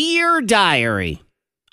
Dear Diary,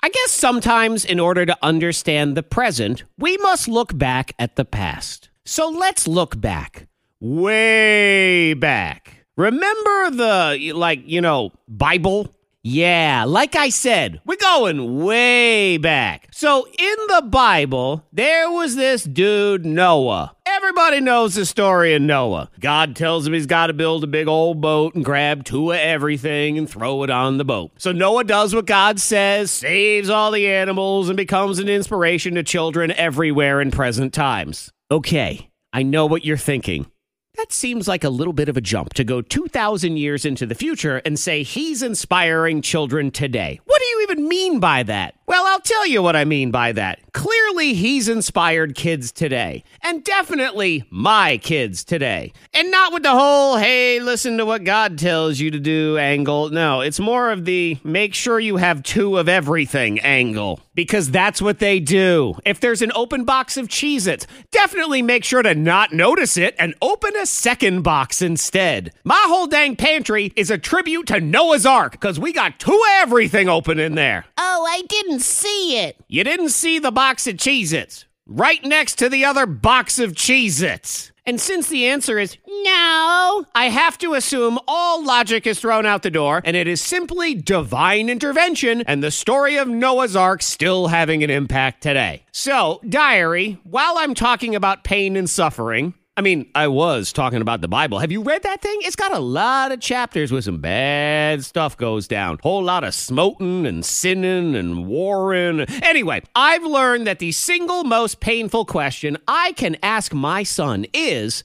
I guess sometimes in order to understand the present, we must look back at the past. So let's look back. Way back. Remember the, like, you know, Bible? Yeah, like I said, we're going way back. So in the Bible, there was this dude, Noah. Everybody knows the story of Noah. God tells him he's got to build a big old boat and grab two of everything and throw it on the boat. So Noah does what God says, saves all the animals, and becomes an inspiration to children everywhere in present times. Okay, I know what you're thinking. That seems like a little bit of a jump to go 2,000 years into the future and say he's inspiring children today. What do you even mean by that? Well, I'll tell you what I mean by that. Clearly, he's inspired kids today, and definitely my kids today. And not with the whole, hey, listen to what God tells you to do angle. No, it's more of the make sure you have two of everything angle, because that's what they do. If there's an open box of Cheez Its, definitely make sure to not notice it and open a second box instead. My whole dang pantry is a tribute to Noah's Ark, because we got two of everything open in there. Oh, I didn't see it. You didn't see the box of Cheez Its right next to the other box of Cheez Its. And since the answer is no, I have to assume all logic is thrown out the door and it is simply divine intervention and the story of Noah's Ark still having an impact today. So, diary, while I'm talking about pain and suffering, I mean, I was talking about the Bible. Have you read that thing? It's got a lot of chapters with some bad stuff goes down. Whole lot of smoting and sinning and warring. Anyway, I've learned that the single most painful question I can ask my son is,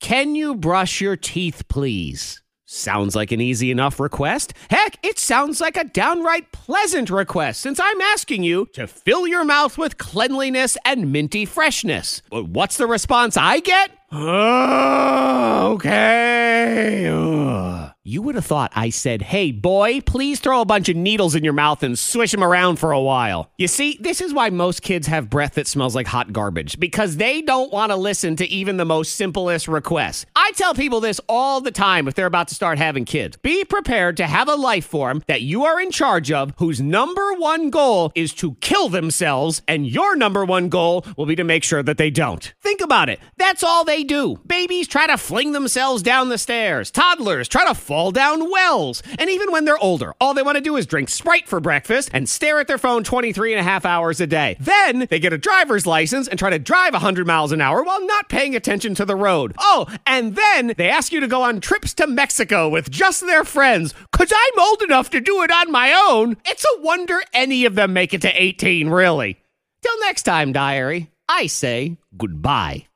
"Can you brush your teeth, please?" Sounds like an easy enough request. Heck, it sounds like a downright pleasant request since I'm asking you to fill your mouth with cleanliness and minty freshness. But what's the response I get? Oh, okay. Ugh. You would have thought I said, hey, boy, please throw a bunch of needles in your mouth and swish them around for a while. You see, this is why most kids have breath that smells like hot garbage, because they don't want to listen to even the most simplest requests. I tell people this all the time if they're about to start having kids. Be prepared to have a life form that you are in charge of, whose number one goal is to kill themselves, and your number one goal will be to make sure that they don't. Think about it. That's all they do. Babies try to fling themselves down the stairs, toddlers try to fall down wells. And even when they're older, all they want to do is drink Sprite for breakfast and stare at their phone 23 and a half hours a day. Then they get a driver's license and try to drive 100 miles an hour while not paying attention to the road. Oh, and then they ask you to go on trips to Mexico with just their friends because I'm old enough to do it on my own. It's a wonder any of them make it to 18, really. Till next time, diary, I say goodbye.